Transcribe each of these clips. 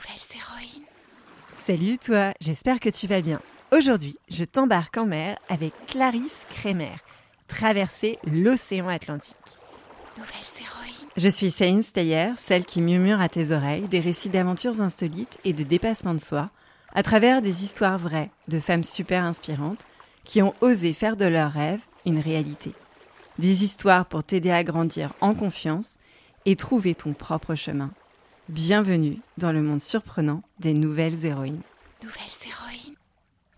Nouvelles héroïnes. Salut toi, j'espère que tu vas bien. Aujourd'hui, je t'embarque en mer avec Clarisse Kremer, traverser l'océan Atlantique. Nouvelles héroïnes. Je suis Céline Steyer, celle qui murmure à tes oreilles des récits d'aventures insolites et de dépassement de soi, à travers des histoires vraies de femmes super inspirantes qui ont osé faire de leurs rêves une réalité. Des histoires pour t'aider à grandir en confiance et trouver ton propre chemin. Bienvenue dans le monde surprenant des nouvelles héroïnes. Nouvelles héroïnes.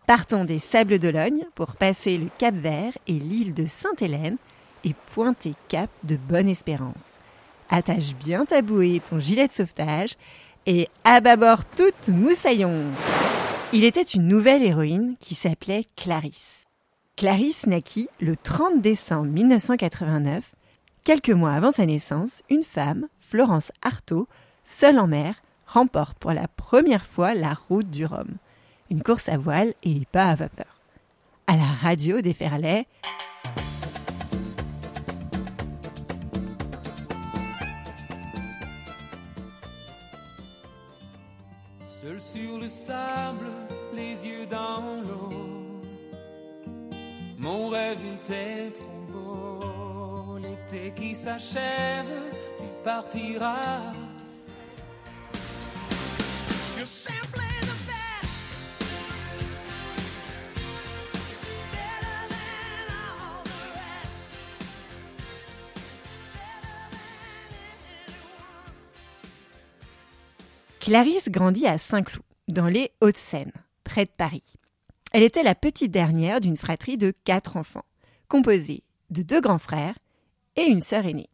Partons des Sables d'Olonne pour passer le Cap Vert et l'île de Sainte-Hélène et pointer cap de Bonne-Espérance. Attache bien ta bouée et ton gilet de sauvetage et à bâbord toute moussaillon. Il était une nouvelle héroïne qui s'appelait Clarisse. Clarisse naquit le 30 décembre 1989. Quelques mois avant sa naissance, une femme, Florence Artaud, seule en mer, remporte pour la première fois la route du Rhum. Une course à voile et pas à vapeur. À la radio déferlait Seul sur le sable, les yeux dans l'eau. Mon rêve était trop beau. L'été qui s'achève, tu partiras. Clarisse grandit à Saint-Cloud, dans les Hauts-de-Seine, près de Paris. Elle était la petite dernière d'une fratrie de quatre enfants, composée de deux grands frères et une sœur aînée.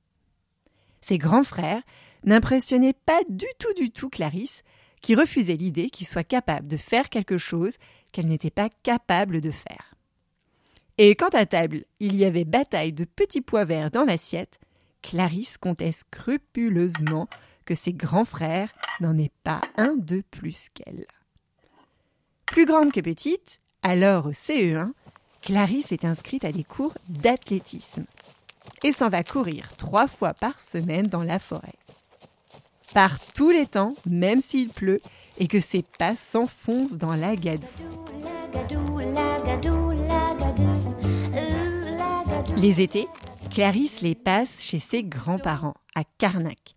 Ces grands frères n'impressionnaient pas du tout du tout Clarisse, qui refusait l'idée qu'il soit capable de faire quelque chose qu'elle n'était pas capable de faire. Et quand à table il y avait bataille de petits pois verts dans l'assiette, Clarisse comptait scrupuleusement que ses grands frères n'en aient pas un de plus qu'elle. Plus grande que petite, alors au CE1, Clarisse est inscrite à des cours d'athlétisme et s'en va courir trois fois par semaine dans la forêt. Par tous les temps, même s'il pleut et que ses pas s'enfoncent dans la gadoue. Les étés, Clarisse les passe chez ses grands-parents, à Carnac.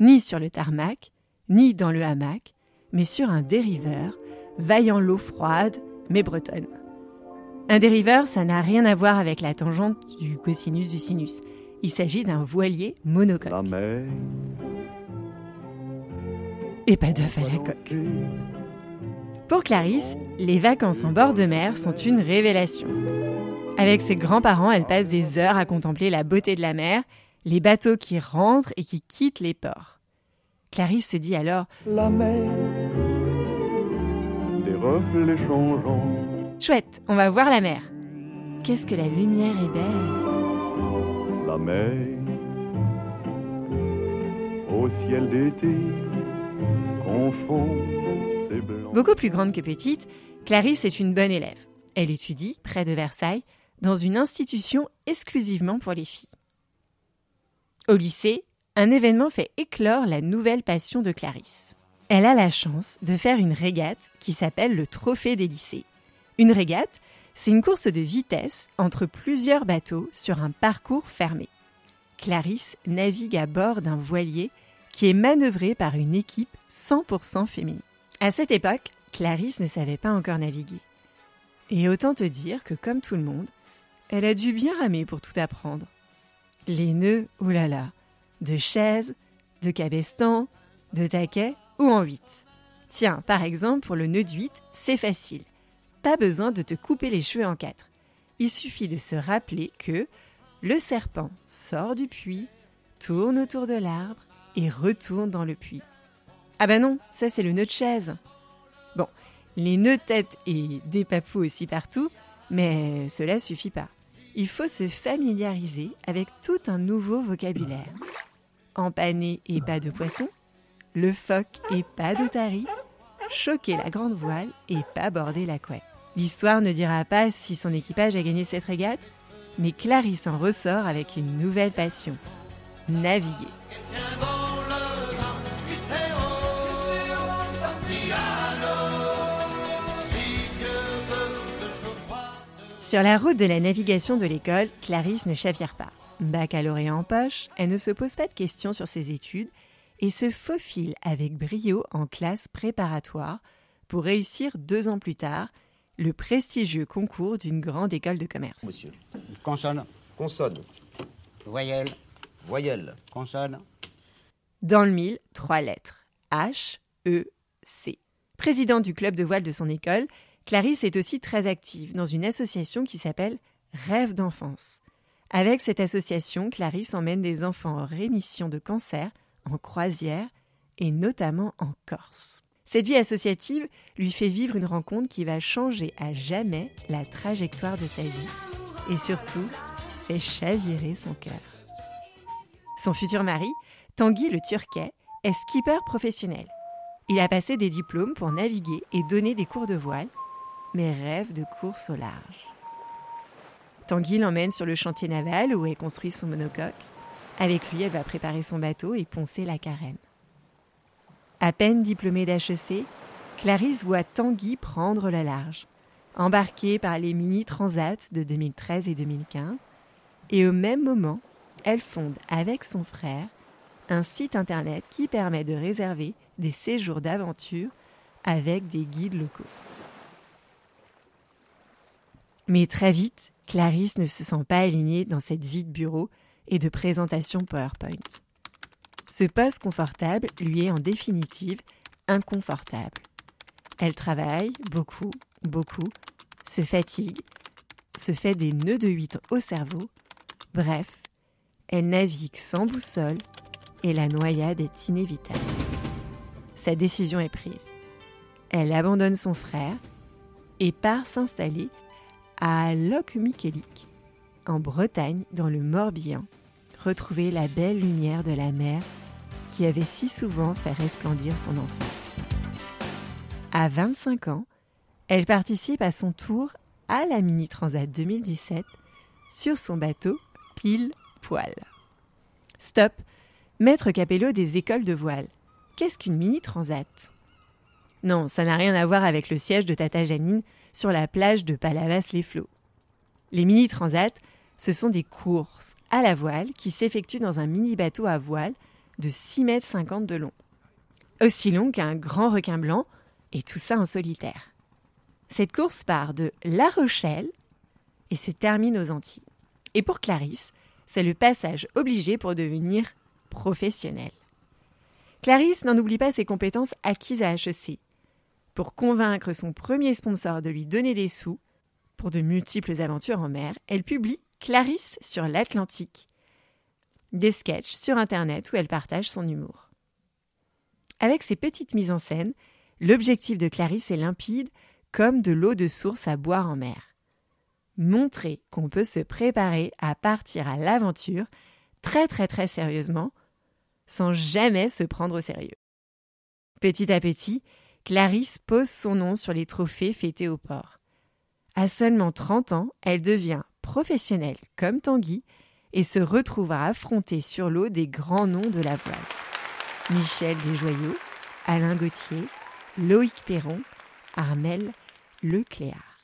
Ni sur le tarmac, ni dans le hamac, mais sur un dériveur, vaillant l'eau froide, mais bretonne. Un dériveur, ça n'a rien à voir avec la tangente du cosinus du sinus. Il s'agit d'un voilier monocoque. Et pas d'œuf à la coque. Pour Clarisse, les vacances en bord de mer sont une révélation. Avec ses grands-parents, elle passe des heures à contempler la beauté de la mer, les bateaux qui rentrent et qui quittent les ports. Clarisse se dit alors la mer, des reflets changeants, Chouette, on va voir la mer. Qu'est-ce que la lumière est belle. la mer, au ciel d'été, Beaucoup plus grande que petite, Clarisse est une bonne élève. Elle étudie, près de Versailles, dans une institution exclusivement pour les filles. Au lycée, un événement fait éclore la nouvelle passion de Clarisse. Elle a la chance de faire une régate qui s'appelle le Trophée des lycées. Une régate, c'est une course de vitesse entre plusieurs bateaux sur un parcours fermé. Clarisse navigue à bord d'un voilier qui est manœuvré par une équipe 100% féminine. À cette époque, Clarisse ne savait pas encore naviguer. Et autant te dire que comme tout le monde, elle a dû bien ramer pour tout apprendre. Les nœuds, oulala, de chaises, de cabestan, de taquet ou en huit. Tiens, par exemple, pour le nœud 8, c'est facile. Pas besoin de te couper les cheveux en quatre. Il suffit de se rappeler que le serpent sort du puits, tourne autour de l'arbre et retourne dans le puits. Ah bah non, ça c'est le nœud de chaise. Bon, les nœuds de tête et des papous aussi partout, mais cela suffit pas. Il faut se familiariser avec tout un nouveau vocabulaire. Empaner et pas de poisson, le phoque et pas d'otarie, choquer la grande voile et pas border la couette. L'histoire ne dira pas si son équipage a gagné cette régate, mais Clarisse en ressort avec une nouvelle passion, naviguer. Sur la route de la navigation de l'école, Clarisse ne chavire pas. Baccalauréat en poche, elle ne se pose pas de questions sur ses études et se faufile avec brio en classe préparatoire pour réussir deux ans plus tard le prestigieux concours d'une grande école de commerce. Monsieur. Consonne. Consonne. Voyelle. Voyelle. Consonne. Dans le mille, trois lettres. H, E, C. Présidente du club de voile de son école, Clarisse est aussi très active dans une association qui s'appelle Rêve d'enfance. Avec cette association, Clarisse emmène des enfants en rémission de cancer, en croisière et notamment en Corse. Cette vie associative lui fait vivre une rencontre qui va changer à jamais la trajectoire de sa vie et surtout fait chavirer son cœur. Son futur mari, Tanguy le Turquet, est skipper professionnel. Il a passé des diplômes pour naviguer et donner des cours de voile, mais rêve de course au large. Tanguy l'emmène sur le chantier naval où est construit son monocoque. Avec lui, elle va préparer son bateau et poncer la carène. À peine diplômée d'HEC, Clarisse voit Tanguy prendre le large, embarquée par les mini-transats de 2013 et 2015, et au même moment, elle fonde avec son frère un site internet qui permet de réserver des séjours d'aventure avec des guides locaux. Mais très vite, Clarisse ne se sent pas alignée dans cette vie de bureau et de présentation PowerPoint. Ce poste confortable lui est en définitive inconfortable. Elle travaille beaucoup, beaucoup, se fatigue, se fait des nœuds de huit au cerveau. Bref, elle navigue sans boussole et la noyade est inévitable. Sa décision est prise. Elle abandonne son frère et part s'installer à Locmiquélic, en Bretagne, dans le Morbihan, retrouver la belle lumière de la mer qui avait si souvent fait resplendir son enfance. À 25 ans, elle participe à son tour à la Mini Transat 2017 sur son bateau Pile Poil. Stop, maître Capello des écoles de voile. Qu'est-ce qu'une Mini Transat? Non, ça n'a rien à voir avec le siège de Tata Janine sur la plage de Palavas-les-Flots. Les Mini Transats, ce sont des courses à la voile qui s'effectuent dans un mini bateau à voile de 6,50 mètres de long. Aussi long qu'un grand requin blanc, et tout ça en solitaire. Cette course part de La Rochelle et se termine aux Antilles. Et pour Clarisse, c'est le passage obligé pour devenir professionnelle. Clarisse n'en oublie pas ses compétences acquises à HEC. Pour convaincre son premier sponsor de lui donner des sous, pour de multiples aventures en mer, elle publie Clarisse sur l'Atlantique, des sketchs sur Internet où elle partage son humour. Avec ses petites mises en scène, l'objectif de Clarisse est limpide comme de l'eau de source à boire en mer. Montrer qu'on peut se préparer à partir à l'aventure très très très sérieusement, sans jamais se prendre au sérieux. Petit à petit, Clarisse pose son nom sur les trophées fêtés au port. À seulement 30 ans, elle devient professionnelle comme Tanguy et se retrouve à affronter sur l'eau des grands noms de la voile. Michel Desjoyaux, Alain Gauthier, Loïc Perron, Armel Lecléard.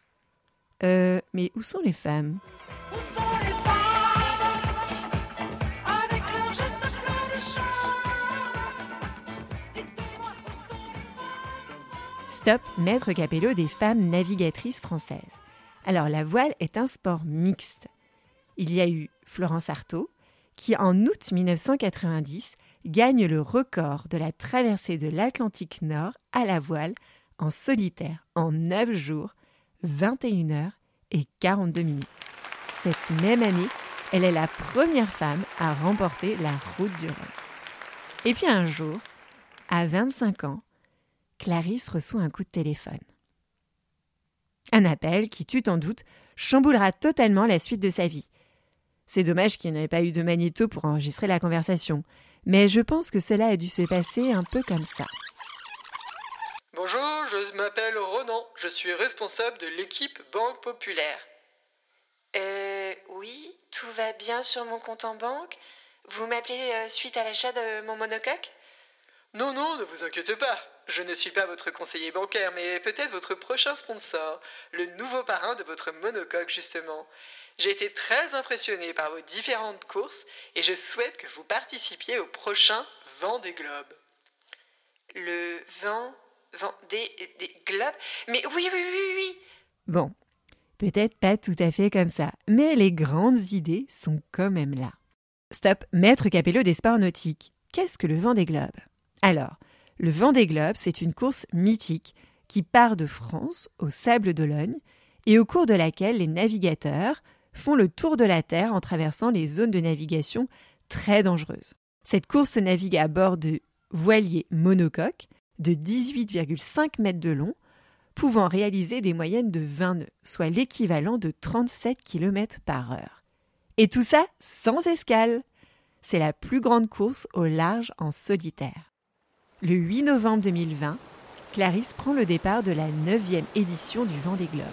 Euh, mais où sont les femmes? Où sont les femmes? Stop, maître Capello des femmes navigatrices françaises. Alors la voile est un sport mixte. Il y a eu Florence Artaud, qui en août 1990 gagne le record de la traversée de l'Atlantique Nord à la voile en solitaire en 9 jours, 21 heures et 42 minutes. Cette même année, elle est la première femme à remporter la route du Rhum. Et puis un jour, à 25 ans, Clarisse reçoit un coup de téléphone. Un appel qui, tu t'en doutes, chamboulera totalement la suite de sa vie. C'est dommage qu'il n'y ait pas eu de magnéto pour enregistrer la conversation, mais je pense que cela a dû se passer un peu comme ça. Bonjour, je m'appelle Ronan, je suis responsable de l'équipe Banque Populaire. Euh, oui, tout va bien sur mon compte en banque. Vous m'appelez euh, suite à l'achat de mon monocoque? Non, non, ne vous inquiétez pas, je ne suis pas votre conseiller bancaire, mais peut-être votre prochain sponsor, le nouveau parrain de votre monocoque justement. J'ai été très impressionné par vos différentes courses et je souhaite que vous participiez au prochain Vent des Globes. Le vent, vent des, des globes? Mais oui, oui, oui, oui. Bon, peut-être pas tout à fait comme ça, mais les grandes idées sont quand même là. Stop, maître Capello des sports nautiques. Qu'est-ce que le vent des globes? Alors, le vent des globes, c'est une course mythique qui part de France au Sable d'Olonne et au cours de laquelle les navigateurs font le tour de la Terre en traversant les zones de navigation très dangereuses. Cette course se navigue à bord de voiliers monocoques de 18,5 mètres de long, pouvant réaliser des moyennes de 20 nœuds, soit l'équivalent de 37 km par heure. Et tout ça sans escale. C'est la plus grande course au large en solitaire. Le 8 novembre 2020, Clarisse prend le départ de la 9e édition du Vent des Globes.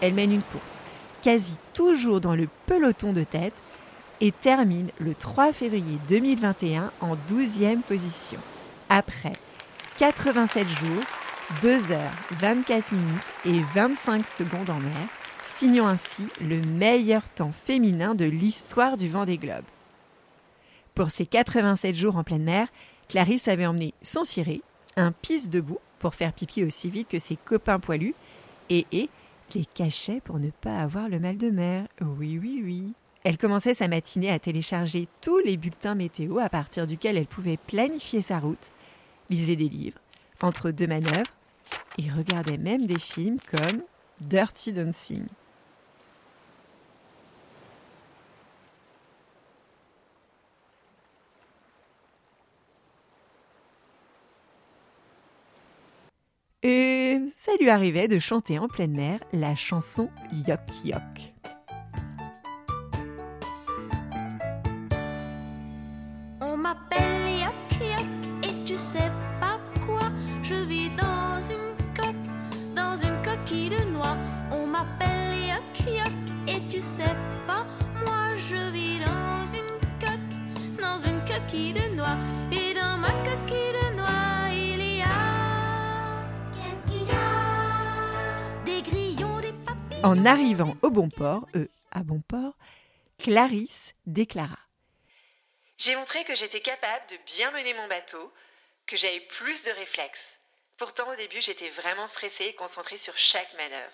Elle mène une course, quasi toujours dans le peloton de tête, et termine le 3 février 2021 en 12e position. Après 87 jours, 2 heures 24 minutes et 25 secondes en mer, signant ainsi le meilleur temps féminin de l'histoire du vent des globes. Pour ces 87 jours en pleine mer, Clarisse avait emmené son ciré, un pisse debout pour faire pipi aussi vite que ses copains poilus, et, et les cachets pour ne pas avoir le mal de mer. Oui, oui, oui. Elle commençait sa matinée à télécharger tous les bulletins météo à partir duquel elle pouvait planifier sa route, lisait des livres, entre deux manœuvres, et regardait même des films comme Dirty Dancing. Et ça lui arrivait de chanter en pleine mer la chanson Yok Yok. On m'appelle Yok Yok et tu sais pas quoi. Je vis dans une coque, dans une coquille de noix. On m'appelle Yok Yok et tu sais pas moi. Je vis dans une coque, dans une coquille de noix. Et dans ma coquille En arrivant au bon port, eux, à bon port, Clarisse déclara J'ai montré que j'étais capable de bien mener mon bateau, que j'avais plus de réflexes. Pourtant, au début, j'étais vraiment stressée et concentrée sur chaque manœuvre.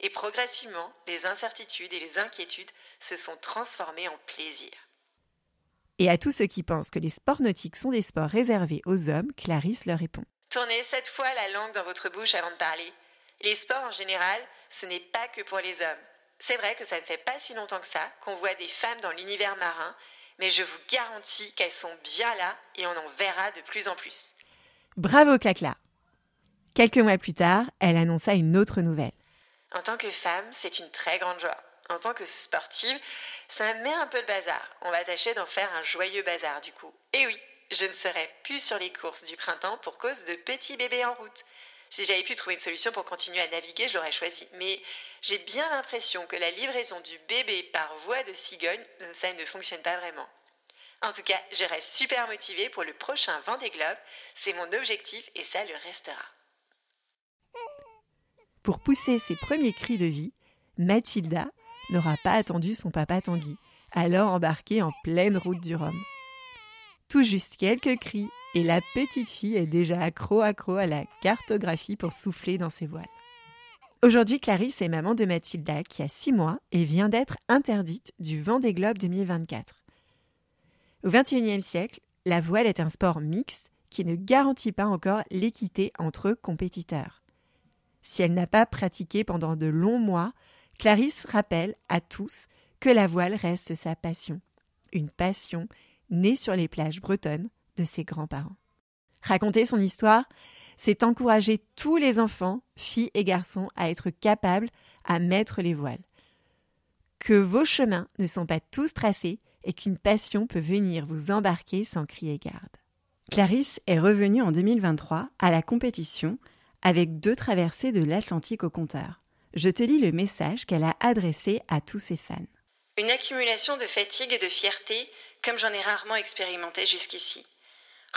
Et progressivement, les incertitudes et les inquiétudes se sont transformées en plaisir. Et à tous ceux qui pensent que les sports nautiques sont des sports réservés aux hommes, Clarisse leur répond. Tournez cette fois la langue dans votre bouche avant de parler. Les sports en général, ce n'est pas que pour les hommes. C'est vrai que ça ne fait pas si longtemps que ça qu'on voit des femmes dans l'univers marin, mais je vous garantis qu'elles sont bien là et on en verra de plus en plus. Bravo Clacla Quelques mois plus tard, elle annonça une autre nouvelle. En tant que femme, c'est une très grande joie. En tant que sportive, ça met un peu le bazar. On va tâcher d'en faire un joyeux bazar du coup. Et oui, je ne serai plus sur les courses du printemps pour cause de petits bébés en route. Si j'avais pu trouver une solution pour continuer à naviguer, je l'aurais choisi. Mais j'ai bien l'impression que la livraison du bébé par voie de cigogne, euh, ça ne fonctionne pas vraiment. En tout cas, je reste super motivée pour le prochain Vendée Globe. C'est mon objectif et ça le restera. Pour pousser ses premiers cris de vie, Mathilda n'aura pas attendu son papa Tanguy, alors embarqué en pleine route du Rhum. Tout juste quelques cris et la petite fille est déjà accro accro à la cartographie pour souffler dans ses voiles. Aujourd'hui, Clarisse est maman de Mathilda qui a 6 mois et vient d'être interdite du Vendée Globe 2024. Au XXIe siècle, la voile est un sport mixte qui ne garantit pas encore l'équité entre compétiteurs. Si elle n'a pas pratiqué pendant de longs mois, Clarisse rappelle à tous que la voile reste sa passion. Une passion née sur les plages bretonnes de ses grands-parents. Raconter son histoire, c'est encourager tous les enfants, filles et garçons, à être capables à mettre les voiles. Que vos chemins ne sont pas tous tracés et qu'une passion peut venir vous embarquer sans crier garde. Clarisse est revenue en 2023 à la compétition avec deux traversées de l'Atlantique au compteur. Je te lis le message qu'elle a adressé à tous ses fans. Une accumulation de fatigue et de fierté comme j'en ai rarement expérimenté jusqu'ici.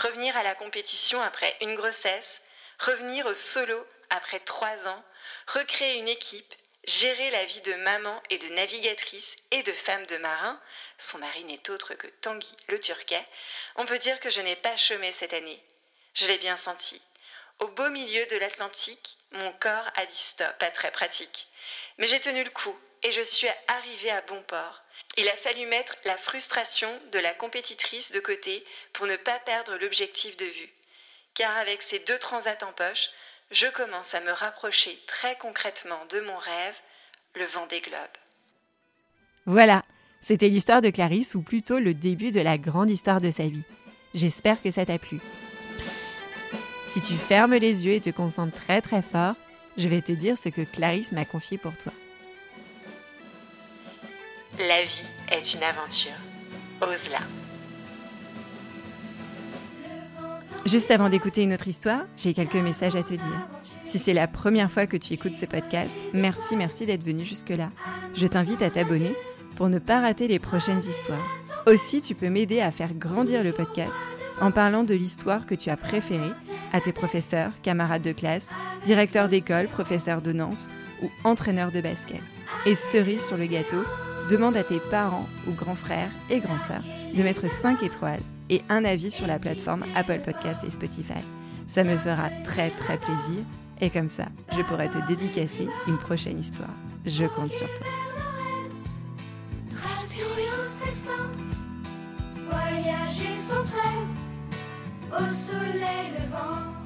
Revenir à la compétition après une grossesse, revenir au solo après trois ans, recréer une équipe, gérer la vie de maman et de navigatrice et de femme de marin, son mari n'est autre que Tanguy le Turquet, on peut dire que je n'ai pas chômé cette année. Je l'ai bien senti. Au beau milieu de l'Atlantique, mon corps a dit stop, pas très pratique. Mais j'ai tenu le coup et je suis arrivée à bon port. Il a fallu mettre la frustration de la compétitrice de côté pour ne pas perdre l'objectif de vue. Car avec ces deux transats en poche, je commence à me rapprocher très concrètement de mon rêve, le vent des globes. Voilà, c'était l'histoire de Clarisse ou plutôt le début de la grande histoire de sa vie. J'espère que ça t'a plu. Psst. Si tu fermes les yeux et te concentres très très fort, je vais te dire ce que Clarisse m'a confié pour toi. La vie est une aventure. Ose-la. Juste avant d'écouter une autre histoire, j'ai quelques messages à te dire. Si c'est la première fois que tu écoutes ce podcast, merci, merci d'être venu jusque-là. Je t'invite à t'abonner pour ne pas rater les prochaines histoires. Aussi, tu peux m'aider à faire grandir le podcast en parlant de l'histoire que tu as préférée à tes professeurs, camarades de classe, directeurs d'école, professeurs de danse ou entraîneurs de basket. Et cerise sur le gâteau, demande à tes parents ou grands frères et grands sœurs de mettre 5 étoiles et un avis sur la plateforme Apple Podcast et Spotify. Ça me fera très très plaisir et comme ça, je pourrai te dédicacer une prochaine histoire. Je compte sur toi. Voyager sans trait, au soleil levant.